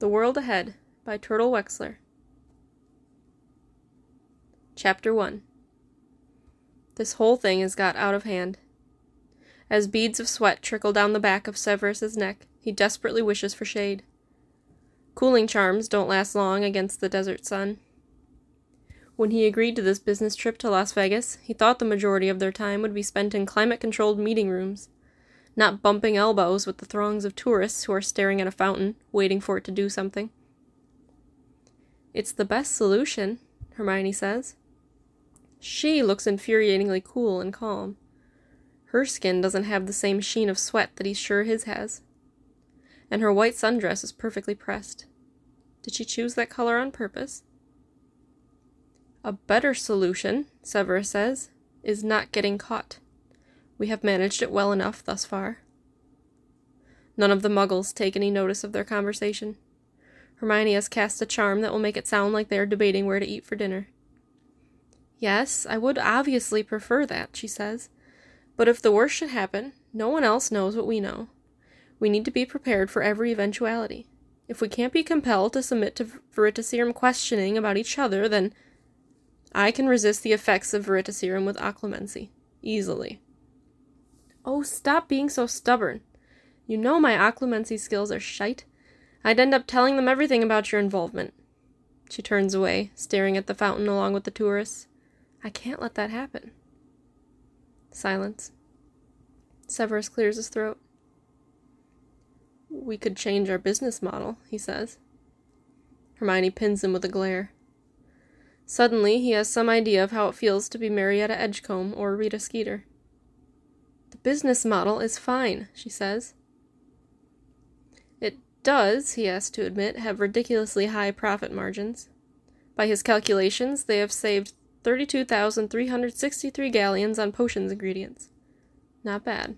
The World Ahead by Turtle Wexler. Chapter 1 This whole thing has got out of hand. As beads of sweat trickle down the back of Severus's neck, he desperately wishes for shade. Cooling charms don't last long against the desert sun. When he agreed to this business trip to Las Vegas, he thought the majority of their time would be spent in climate controlled meeting rooms not bumping elbows with the throngs of tourists who are staring at a fountain, waiting for it to do something. It's the best solution, Hermione says. She looks infuriatingly cool and calm. Her skin doesn't have the same sheen of sweat that he's sure his has. And her white sundress is perfectly pressed. Did she choose that color on purpose? A better solution, Severus says, is not getting caught. We have managed it well enough thus far. None of the muggles take any notice of their conversation. Hermione has cast a charm that will make it sound like they are debating where to eat for dinner. Yes, I would obviously prefer that, she says. But if the worst should happen, no one else knows what we know. We need to be prepared for every eventuality. If we can't be compelled to submit to Veritaserum questioning about each other, then I can resist the effects of Veritaserum with occlumency. Easily. Oh, stop being so stubborn. You know my occlumency skills are shite. I'd end up telling them everything about your involvement. She turns away, staring at the fountain along with the tourists. I can't let that happen. Silence. Severus clears his throat. We could change our business model, he says. Hermione pins him with a glare. Suddenly, he has some idea of how it feels to be Marietta Edgecombe or Rita Skeeter business model is fine, she says. It does, he has to admit, have ridiculously high profit margins. By his calculations, they have saved 32,363 galleons on potions ingredients. Not bad.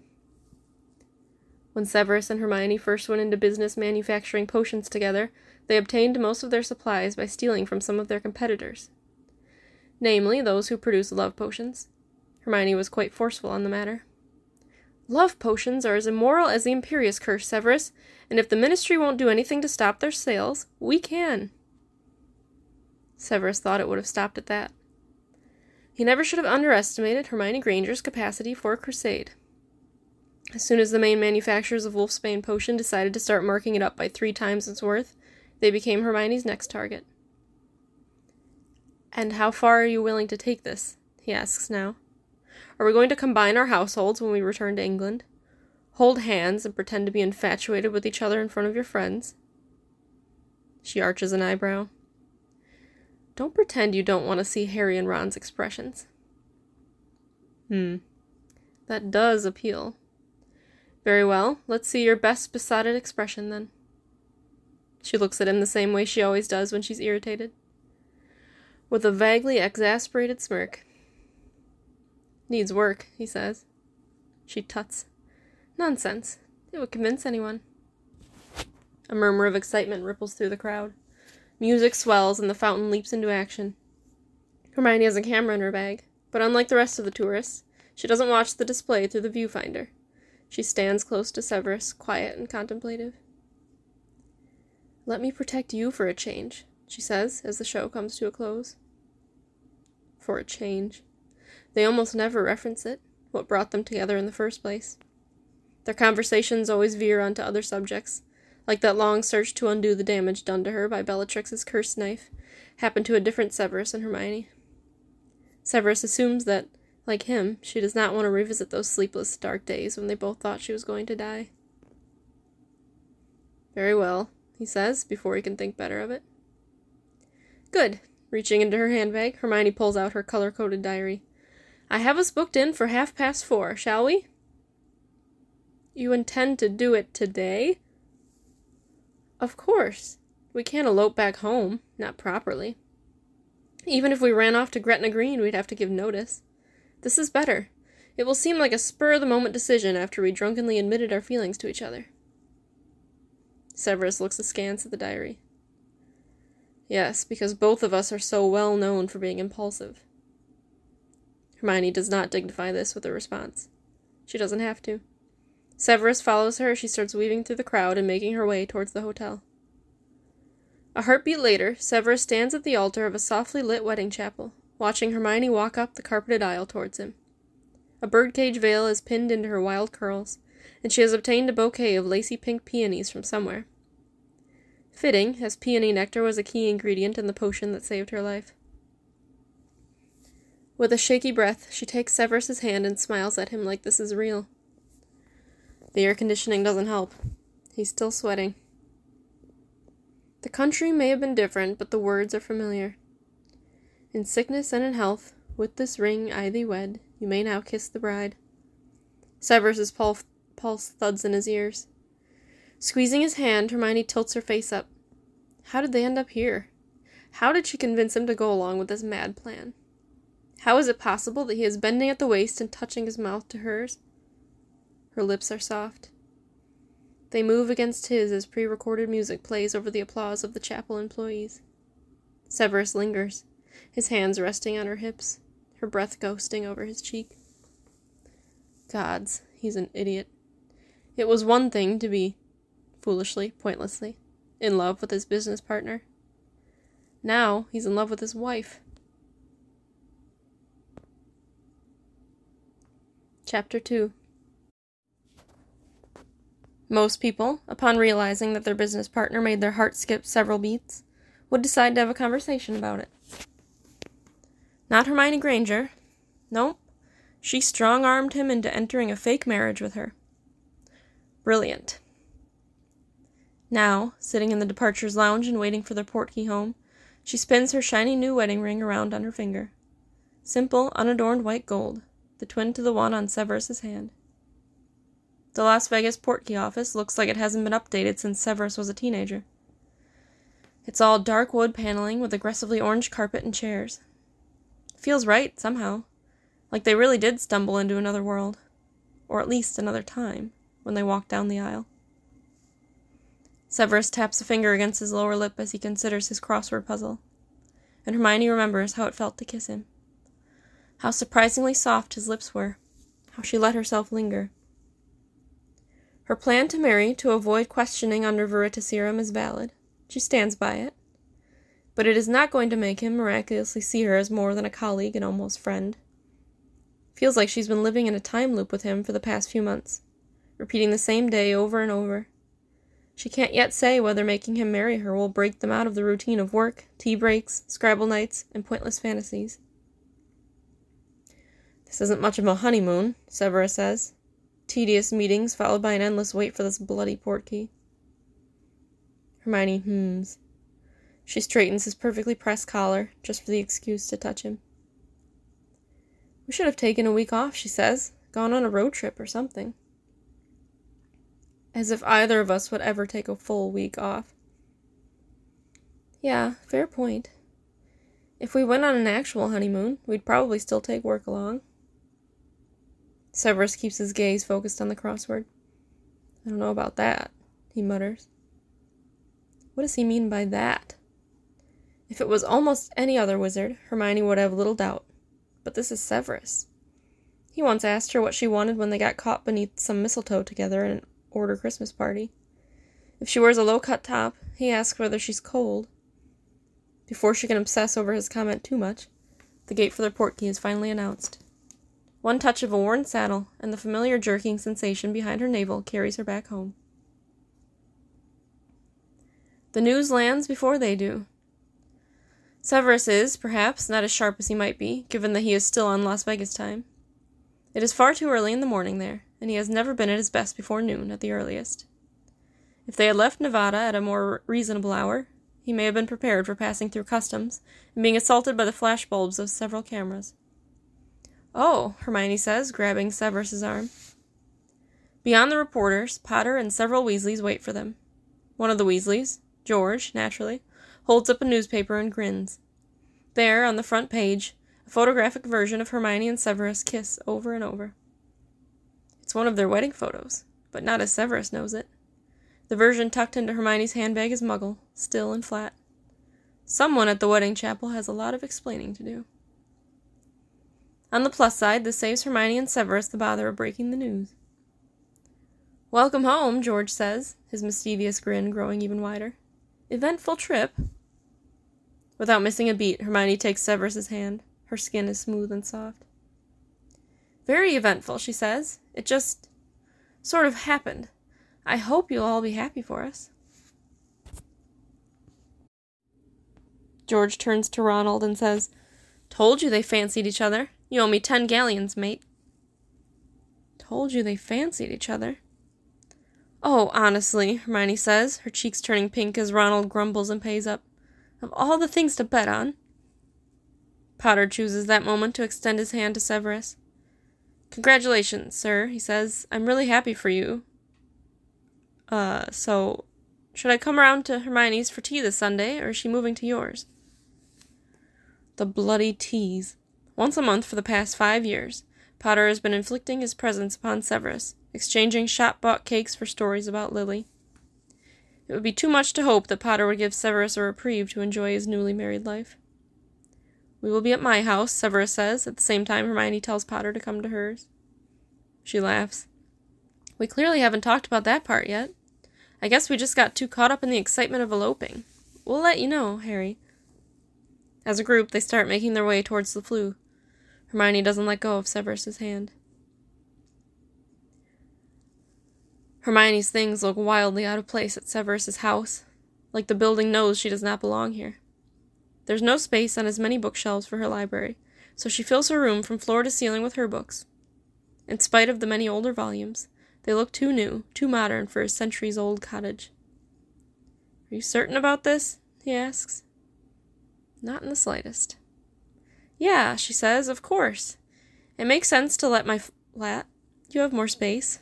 When Severus and Hermione first went into business manufacturing potions together, they obtained most of their supplies by stealing from some of their competitors. Namely, those who produce love potions. Hermione was quite forceful on the matter. Love potions are as immoral as the Imperius curse, Severus, and if the Ministry won't do anything to stop their sales, we can. Severus thought it would have stopped at that. He never should have underestimated Hermione Granger's capacity for a crusade. As soon as the main manufacturers of Wolfsbane potion decided to start marking it up by three times its worth, they became Hermione's next target. And how far are you willing to take this? he asks now. Are we going to combine our households when we return to England? Hold hands and pretend to be infatuated with each other in front of your friends? She arches an eyebrow. Don't pretend you don't want to see Harry and Ron's expressions. Hmm. That does appeal. Very well, let's see your best besotted expression then. She looks at him the same way she always does when she's irritated. With a vaguely exasperated smirk. Needs work, he says. She tuts. Nonsense. It would convince anyone. A murmur of excitement ripples through the crowd. Music swells and the fountain leaps into action. Hermione has a camera in her bag, but unlike the rest of the tourists, she doesn't watch the display through the viewfinder. She stands close to Severus, quiet and contemplative. Let me protect you for a change, she says as the show comes to a close. For a change. They almost never reference it, what brought them together in the first place. Their conversations always veer onto other subjects, like that long search to undo the damage done to her by Bellatrix's cursed knife, happened to a different Severus and Hermione. Severus assumes that, like him, she does not want to revisit those sleepless, dark days when they both thought she was going to die. Very well, he says, before he can think better of it. Good. Reaching into her handbag, Hermione pulls out her color coded diary. I have us booked in for half past four, shall we? You intend to do it today? Of course. We can't elope back home, not properly. Even if we ran off to Gretna Green, we'd have to give notice. This is better. It will seem like a spur of the moment decision after we drunkenly admitted our feelings to each other. Severus looks askance at the diary. Yes, because both of us are so well known for being impulsive. Hermione does not dignify this with a response. She doesn't have to. Severus follows her as she starts weaving through the crowd and making her way towards the hotel. A heartbeat later, Severus stands at the altar of a softly lit wedding chapel, watching Hermione walk up the carpeted aisle towards him. A birdcage veil is pinned into her wild curls, and she has obtained a bouquet of lacy pink peonies from somewhere. Fitting, as peony nectar was a key ingredient in the potion that saved her life. With a shaky breath, she takes Severus's hand and smiles at him like this is real. The air conditioning doesn't help. He's still sweating. The country may have been different, but the words are familiar. In sickness and in health, with this ring I thee wed, you may now kiss the bride. Severus's pulse, pulse thuds in his ears. Squeezing his hand, Hermione tilts her face up. How did they end up here? How did she convince him to go along with this mad plan? How is it possible that he is bending at the waist and touching his mouth to hers? Her lips are soft. They move against his as pre recorded music plays over the applause of the chapel employees. Severus lingers, his hands resting on her hips, her breath ghosting over his cheek. Gods, he's an idiot. It was one thing to be, foolishly, pointlessly, in love with his business partner. Now he's in love with his wife. Chapter 2 Most people, upon realizing that their business partner made their heart skip several beats, would decide to have a conversation about it. Not Hermione Granger. Nope. She strong armed him into entering a fake marriage with her. Brilliant. Now, sitting in the departures lounge and waiting for their portkey home, she spins her shiny new wedding ring around on her finger. Simple, unadorned white gold the twin to the one on Severus's hand. The Las Vegas portkey office looks like it hasn't been updated since Severus was a teenager. It's all dark wood paneling with aggressively orange carpet and chairs. feels right, somehow. Like they really did stumble into another world. Or at least another time, when they walked down the aisle. Severus taps a finger against his lower lip as he considers his crossword puzzle, and Hermione remembers how it felt to kiss him. How surprisingly soft his lips were. How she let herself linger. Her plan to marry to avoid questioning under veritaserum is valid. She stands by it. But it is not going to make him miraculously see her as more than a colleague and almost friend. Feels like she's been living in a time loop with him for the past few months, repeating the same day over and over. She can't yet say whether making him marry her will break them out of the routine of work, tea breaks, Scrabble nights, and pointless fantasies. This isn't much of a honeymoon, Severus says. Tedious meetings followed by an endless wait for this bloody portkey. Hermione hums. She straightens his perfectly pressed collar, just for the excuse to touch him. We should have taken a week off, she says. Gone on a road trip or something. As if either of us would ever take a full week off. Yeah, fair point. If we went on an actual honeymoon, we'd probably still take work along. Severus keeps his gaze focused on the crossword. I don't know about that, he mutters. What does he mean by that? If it was almost any other wizard, Hermione would have little doubt. But this is Severus. He once asked her what she wanted when they got caught beneath some mistletoe together in an order Christmas party. If she wears a low cut top, he asks whether she's cold. Before she can obsess over his comment too much, the gate for their portkey is finally announced. One touch of a worn saddle, and the familiar jerking sensation behind her navel carries her back home. The news lands before they do. Severus is, perhaps, not as sharp as he might be, given that he is still on Las Vegas time. It is far too early in the morning there, and he has never been at his best before noon, at the earliest. If they had left Nevada at a more reasonable hour, he may have been prepared for passing through customs and being assaulted by the flash bulbs of several cameras. Oh, Hermione says, grabbing Severus's arm. Beyond the reporters, Potter and several Weasleys wait for them. One of the Weasleys, George, naturally, holds up a newspaper and grins. There, on the front page, a photographic version of Hermione and Severus kiss over and over. It's one of their wedding photos, but not as Severus knows it. The version tucked into Hermione's handbag is muggle, still and flat. Someone at the wedding chapel has a lot of explaining to do. On the plus side, this saves Hermione and Severus the bother of breaking the news. Welcome home, George says, his mischievous grin growing even wider. Eventful trip. Without missing a beat, Hermione takes Severus's hand. Her skin is smooth and soft. Very eventful, she says. It just sort of happened. I hope you'll all be happy for us. George turns to Ronald and says, Told you they fancied each other. You owe me ten galleons, mate. Told you they fancied each other. Oh, honestly, Hermione says, her cheeks turning pink as Ronald grumbles and pays up. Of all the things to bet on. Potter chooses that moment to extend his hand to Severus. Congratulations, sir, he says. I'm really happy for you. Uh, so, should I come around to Hermione's for tea this Sunday, or is she moving to yours? The bloody teas. Once a month for the past five years, Potter has been inflicting his presence upon Severus, exchanging shop bought cakes for stories about Lily. It would be too much to hope that Potter would give Severus a reprieve to enjoy his newly married life. We will be at my house, Severus says, at the same time Hermione tells Potter to come to hers. She laughs. We clearly haven't talked about that part yet. I guess we just got too caught up in the excitement of eloping. We'll let you know, Harry. As a group, they start making their way towards the Floo. Hermione doesn't let go of Severus's hand. Hermione's things look wildly out of place at Severus's house, like the building knows she does not belong here. There's no space on as many bookshelves for her library, so she fills her room from floor to ceiling with her books. In spite of the many older volumes, they look too new, too modern for a centuries old cottage. Are you certain about this? he asks. Not in the slightest. Yeah, she says, of course. It makes sense to let my flat. You have more space.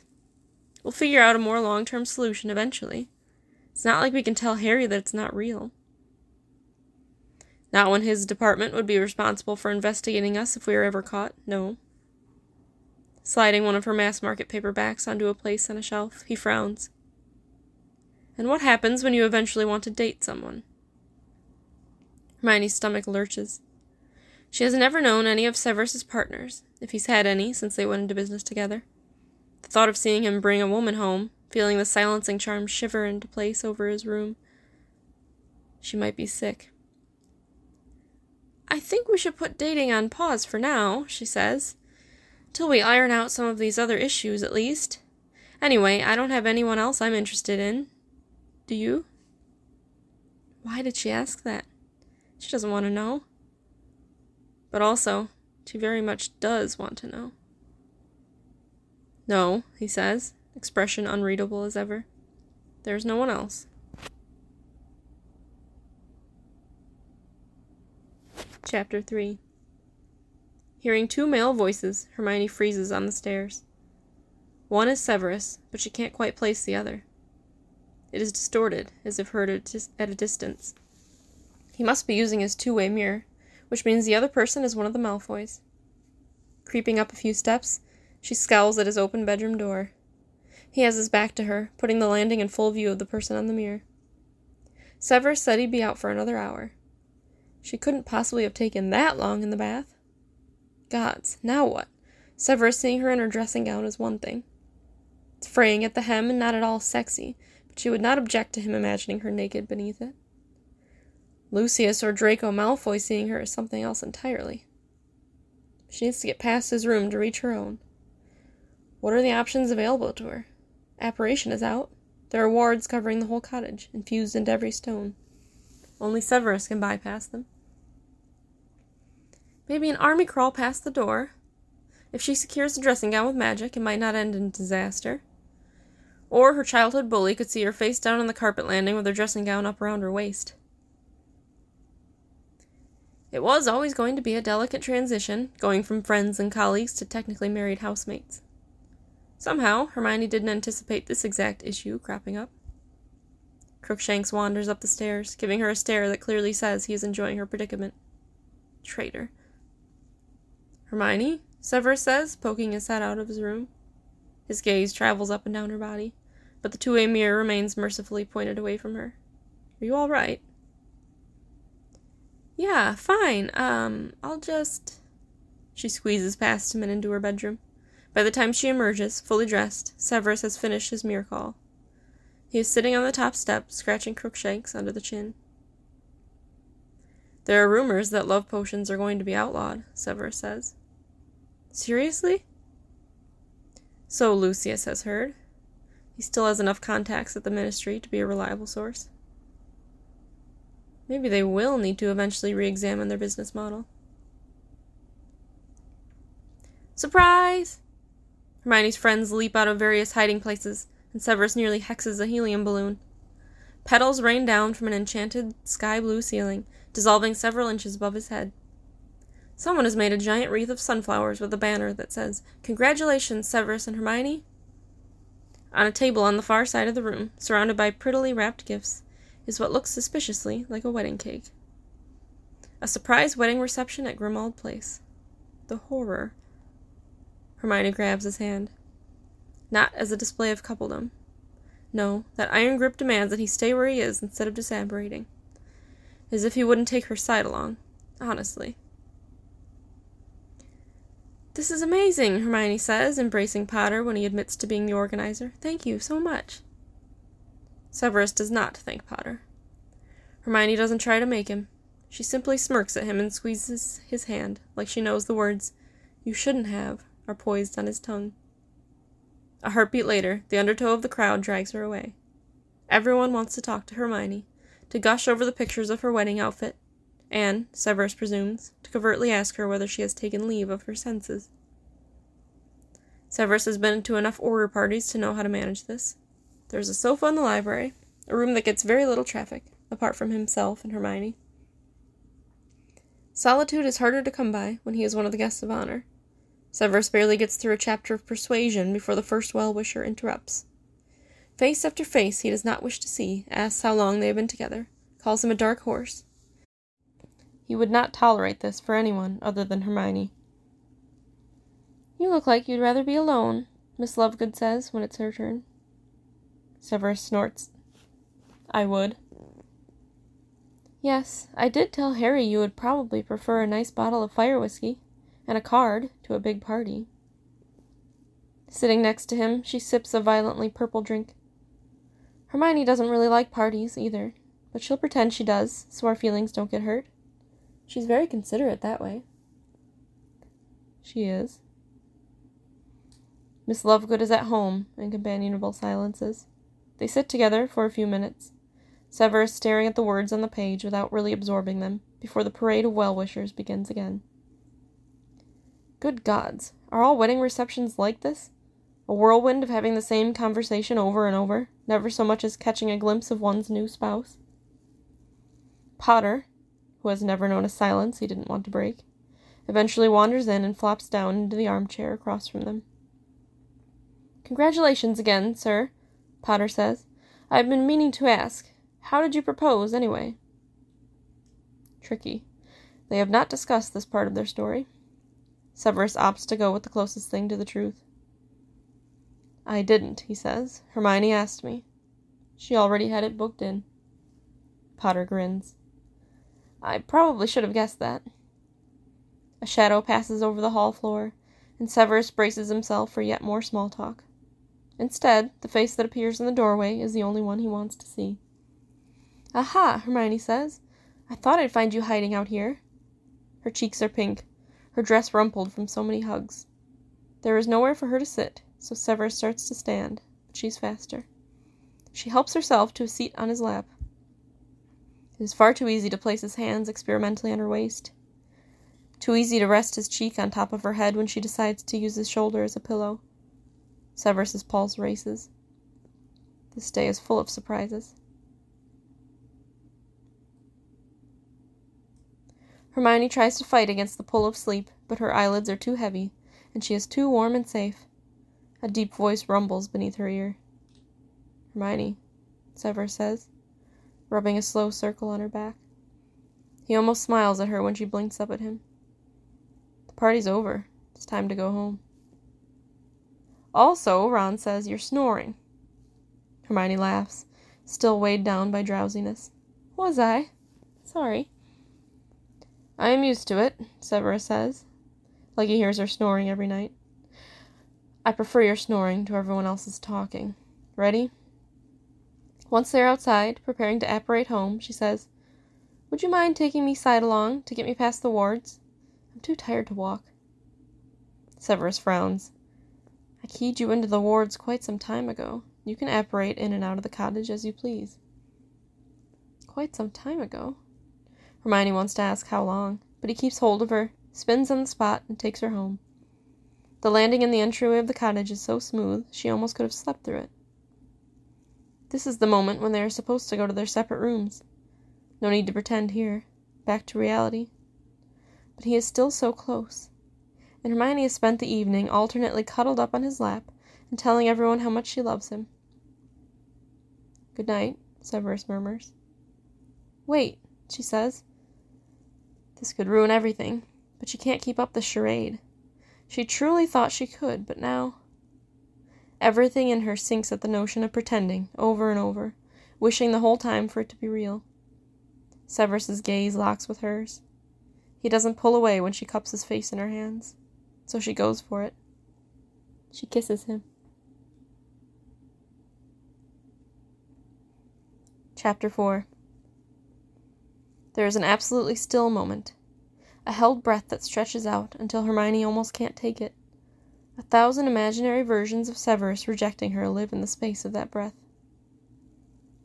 We'll figure out a more long term solution eventually. It's not like we can tell Harry that it's not real. Not when his department would be responsible for investigating us if we were ever caught, no. Sliding one of her mass market paperbacks onto a place on a shelf, he frowns. And what happens when you eventually want to date someone? Hermione's stomach lurches. She has never known any of Severus's partners, if he's had any since they went into business together. The thought of seeing him bring a woman home, feeling the silencing charm shiver into place over his room. She might be sick. I think we should put dating on pause for now, she says. Till we iron out some of these other issues, at least. Anyway, I don't have anyone else I'm interested in. Do you? Why did she ask that? She doesn't want to know. But also, she very much does want to know. No, he says, expression unreadable as ever. There's no one else. Chapter 3 Hearing two male voices, Hermione freezes on the stairs. One is Severus, but she can't quite place the other. It is distorted, as if heard at a distance. He must be using his two way mirror, which means the other person is one of the Malfoys. Creeping up a few steps, she scowls at his open bedroom door. He has his back to her, putting the landing in full view of the person on the mirror. Severus said he'd be out for another hour. She couldn't possibly have taken that long in the bath. Gods, now what? Severus seeing her in her dressing gown is one thing. It's fraying at the hem and not at all sexy, but she would not object to him imagining her naked beneath it. Lucius or Draco Malfoy seeing her is something else entirely. She needs to get past his room to reach her own. What are the options available to her? Apparition is out. There are wards covering the whole cottage, infused into every stone. Only Severus can bypass them. Maybe an army crawl past the door. If she secures the dressing gown with magic, it might not end in disaster. Or her childhood bully could see her face down on the carpet landing with her dressing gown up around her waist. It was always going to be a delicate transition, going from friends and colleagues to technically married housemates. Somehow, Hermione didn't anticipate this exact issue cropping up. Crookshanks wanders up the stairs, giving her a stare that clearly says he is enjoying her predicament. Traitor. Hermione? Severus says, poking his head out of his room. His gaze travels up and down her body, but the two way mirror remains mercifully pointed away from her. Are you all right? Yeah, fine. Um, I'll just. She squeezes past him and into her bedroom. By the time she emerges, fully dressed, Severus has finished his mirror call. He is sitting on the top step, scratching Crookshanks under the chin. There are rumors that love potions are going to be outlawed, Severus says. Seriously? So Lucius has heard. He still has enough contacts at the ministry to be a reliable source. Maybe they will need to eventually re examine their business model. Surprise! Hermione's friends leap out of various hiding places, and Severus nearly hexes a helium balloon. Petals rain down from an enchanted sky blue ceiling, dissolving several inches above his head. Someone has made a giant wreath of sunflowers with a banner that says, Congratulations, Severus and Hermione. On a table on the far side of the room, surrounded by prettily wrapped gifts, is what looks suspiciously like a wedding cake. A surprise wedding reception at Grimmauld Place. The horror. Hermione grabs his hand. Not as a display of coupledom. No, that iron grip demands that he stay where he is instead of disapparating. As if he wouldn't take her side along. Honestly. This is amazing, Hermione says, embracing Potter when he admits to being the organizer. Thank you so much. Severus does not thank Potter. Hermione doesn't try to make him. She simply smirks at him and squeezes his hand, like she knows the words, You shouldn't have, are poised on his tongue. A heartbeat later, the undertow of the crowd drags her away. Everyone wants to talk to Hermione, to gush over the pictures of her wedding outfit, and, Severus presumes, to covertly ask her whether she has taken leave of her senses. Severus has been to enough order parties to know how to manage this. There's a sofa in the library, a room that gets very little traffic, apart from himself and Hermione. Solitude is harder to come by when he is one of the guests of honor. Severus barely gets through a chapter of persuasion before the first well wisher interrupts. Face after face he does not wish to see, asks how long they have been together, calls him a dark horse, he would not tolerate this for anyone other than Hermione. You look like you'd rather be alone, Miss Lovegood says when it's her turn. Severus snorts. I would. Yes, I did tell Harry you would probably prefer a nice bottle of fire whiskey and a card to a big party. Sitting next to him, she sips a violently purple drink. Hermione doesn't really like parties either, but she'll pretend she does so our feelings don't get hurt. She's very considerate that way. She is. Miss Lovegood is at home in companionable silences. They sit together for a few minutes, Severus staring at the words on the page without really absorbing them, before the parade of well wishers begins again. Good gods, are all wedding receptions like this? A whirlwind of having the same conversation over and over, never so much as catching a glimpse of one's new spouse? Potter, who has never known a silence he didn't want to break, eventually wanders in and flops down into the armchair across from them. Congratulations again, sir, Potter says. I've been meaning to ask, how did you propose, anyway? Tricky. They have not discussed this part of their story. Severus opts to go with the closest thing to the truth. I didn't, he says. Hermione asked me. She already had it booked in. Potter grins. I probably should have guessed that. A shadow passes over the hall floor, and Severus braces himself for yet more small talk. Instead, the face that appears in the doorway is the only one he wants to see. Aha, Hermione says. I thought I'd find you hiding out here. Her cheeks are pink, her dress rumpled from so many hugs. There is nowhere for her to sit, so Severus starts to stand, but she's faster. She helps herself to a seat on his lap, it is far too easy to place his hands experimentally on her waist. Too easy to rest his cheek on top of her head when she decides to use his shoulder as a pillow. Severus's pulse races. This day is full of surprises. Hermione tries to fight against the pull of sleep, but her eyelids are too heavy, and she is too warm and safe. A deep voice rumbles beneath her ear. Hermione, Severus says rubbing a slow circle on her back. He almost smiles at her when she blinks up at him. The party's over. It's time to go home. Also, Ron says you're snoring. Hermione laughs, still weighed down by drowsiness. Was I? Sorry. I am used to it, Severus says, like he hears her snoring every night. I prefer your snoring to everyone else's talking. Ready? Once they're outside, preparing to apparate home, she says, Would you mind taking me side along to get me past the wards? I'm too tired to walk. Severus frowns. I keyed you into the wards quite some time ago. You can apparate in and out of the cottage as you please. Quite some time ago? Hermione wants to ask how long, but he keeps hold of her, spins on the spot, and takes her home. The landing in the entryway of the cottage is so smooth she almost could have slept through it. This is the moment when they are supposed to go to their separate rooms. No need to pretend here. Back to reality. But he is still so close. And Hermione has spent the evening alternately cuddled up on his lap and telling everyone how much she loves him. Good night, Severus murmurs. Wait, she says. This could ruin everything, but she can't keep up the charade. She truly thought she could, but now. Everything in her sinks at the notion of pretending, over and over, wishing the whole time for it to be real. Severus's gaze locks with hers. He doesn't pull away when she cups his face in her hands, so she goes for it. She kisses him. Chapter 4 There is an absolutely still moment, a held breath that stretches out until Hermione almost can't take it. A thousand imaginary versions of Severus rejecting her live in the space of that breath.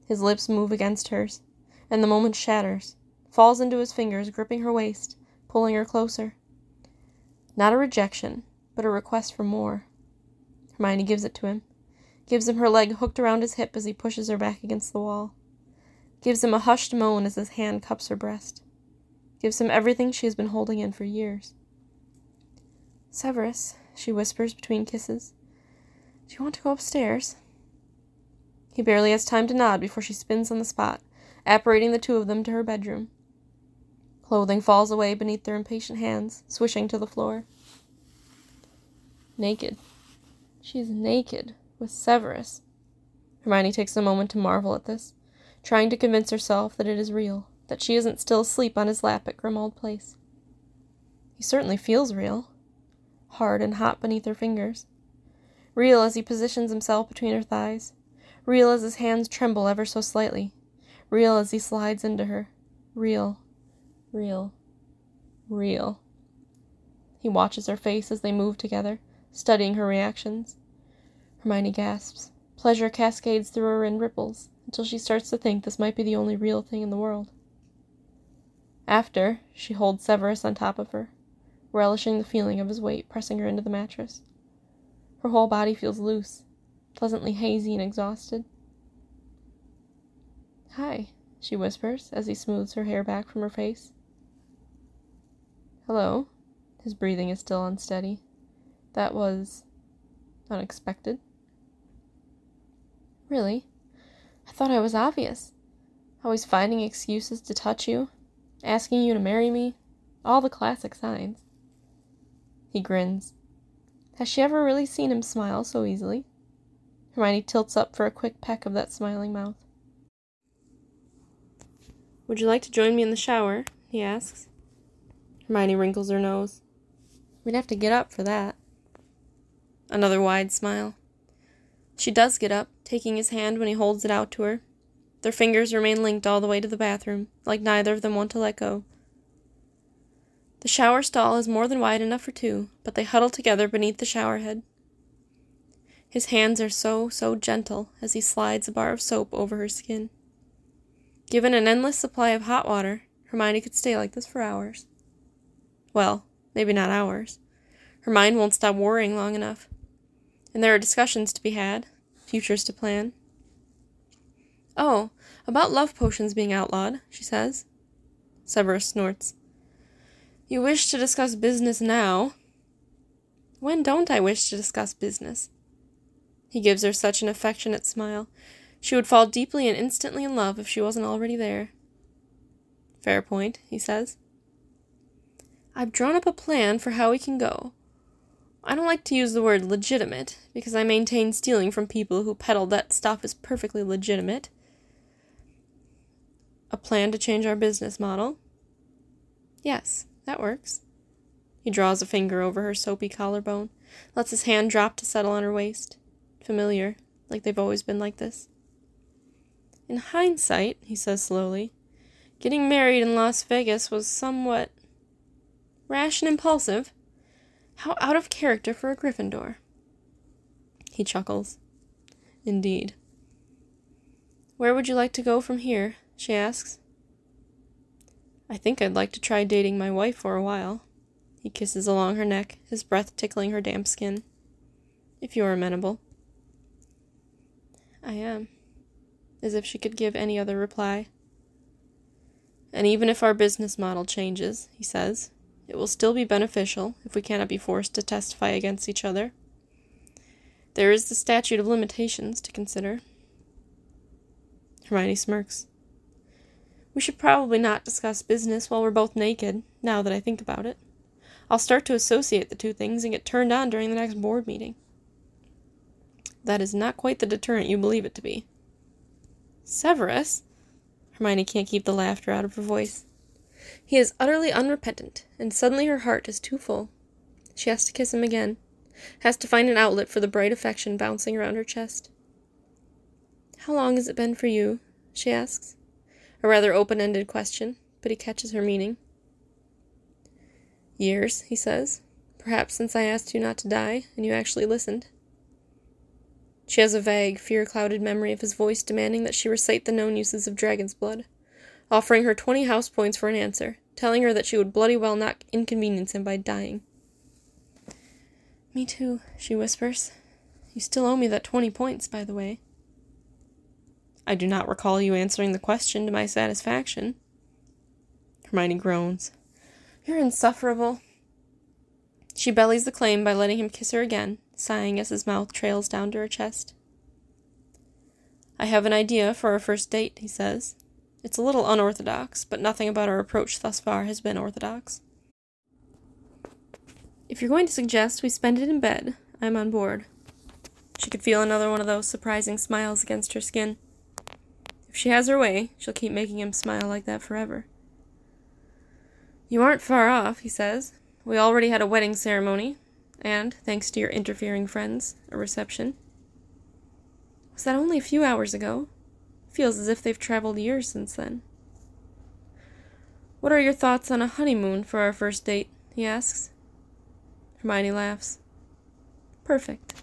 His lips move against hers, and the moment shatters, falls into his fingers, gripping her waist, pulling her closer. Not a rejection, but a request for more. Hermione gives it to him, gives him her leg hooked around his hip as he pushes her back against the wall, gives him a hushed moan as his hand cups her breast, gives him everything she has been holding in for years. Severus, she whispers between kisses. Do you want to go upstairs? He barely has time to nod before she spins on the spot, apparating the two of them to her bedroom. Clothing falls away beneath their impatient hands, swishing to the floor. Naked. She is naked, with Severus. Hermione takes a moment to marvel at this, trying to convince herself that it is real, that she isn't still asleep on his lap at Grimmauld Place. He certainly feels real hard and hot beneath her fingers. Real as he positions himself between her thighs. Real as his hands tremble ever so slightly. Real as he slides into her. Real. Real. Real. He watches her face as they move together, studying her reactions. Hermione gasps. Pleasure cascades through her in ripples until she starts to think this might be the only real thing in the world. After, she holds Severus on top of her, relishing the feeling of his weight pressing her into the mattress. Her whole body feels loose, pleasantly hazy and exhausted. Hi, she whispers as he smooths her hair back from her face. Hello. His breathing is still unsteady. That was unexpected. Really? I thought I was obvious. Always finding excuses to touch you, asking you to marry me, all the classic signs. He grins. Has she ever really seen him smile so easily? Hermione tilts up for a quick peck of that smiling mouth. Would you like to join me in the shower? he asks. Hermione wrinkles her nose. We'd have to get up for that. Another wide smile. She does get up, taking his hand when he holds it out to her. Their fingers remain linked all the way to the bathroom, like neither of them want to let go. The shower stall is more than wide enough for two, but they huddle together beneath the shower head. His hands are so, so gentle as he slides a bar of soap over her skin. Given an endless supply of hot water, Hermione could stay like this for hours. Well, maybe not hours. Her mind won't stop worrying long enough. And there are discussions to be had, futures to plan. Oh, about love potions being outlawed, she says. Severus snorts. You wish to discuss business now. When don't I wish to discuss business? He gives her such an affectionate smile. She would fall deeply and instantly in love if she wasn't already there. Fair point, he says. I've drawn up a plan for how we can go. I don't like to use the word legitimate, because I maintain stealing from people who peddle that stuff is perfectly legitimate. A plan to change our business model? Yes, that works. He draws a finger over her soapy collarbone, lets his hand drop to settle on her waist. Familiar, like they've always been like this. In hindsight, he says slowly, getting married in Las Vegas was somewhat rash and impulsive. How out of character for a Gryffindor. He chuckles. Indeed. Where would you like to go from here? she asks. I think I'd like to try dating my wife for a while. He kisses along her neck, his breath tickling her damp skin. If you're amenable. I am. As if she could give any other reply. And even if our business model changes, he says, it will still be beneficial if we cannot be forced to testify against each other. There is the statute of limitations to consider. Hermione smirks. We should probably not discuss business while we're both naked, now that I think about it. I'll start to associate the two things and get turned on during the next board meeting. That is not quite the deterrent you believe it to be. Severus? Hermione can't keep the laughter out of her voice. He is utterly unrepentant, and suddenly her heart is too full. She has to kiss him again, has to find an outlet for the bright affection bouncing around her chest. How long has it been for you? she asks. A rather open ended question, but he catches her meaning. Years, he says. Perhaps since I asked you not to die, and you actually listened. She has a vague, fear clouded memory of his voice demanding that she recite the known uses of dragon's blood, offering her twenty house points for an answer, telling her that she would bloody well not inconvenience him by dying. Me too, she whispers. You still owe me that twenty points, by the way. I do not recall you answering the question to my satisfaction. Hermione groans. You're insufferable. She bellies the claim by letting him kiss her again, sighing as his mouth trails down to her chest. I have an idea for our first date, he says. It's a little unorthodox, but nothing about our approach thus far has been orthodox. If you're going to suggest we spend it in bed, I'm on board. She could feel another one of those surprising smiles against her skin. If she has her way, she'll keep making him smile like that forever. You aren't far off, he says. We already had a wedding ceremony, and, thanks to your interfering friends, a reception. Was that only a few hours ago? Feels as if they've traveled years since then. What are your thoughts on a honeymoon for our first date? he asks. Hermione laughs. Perfect.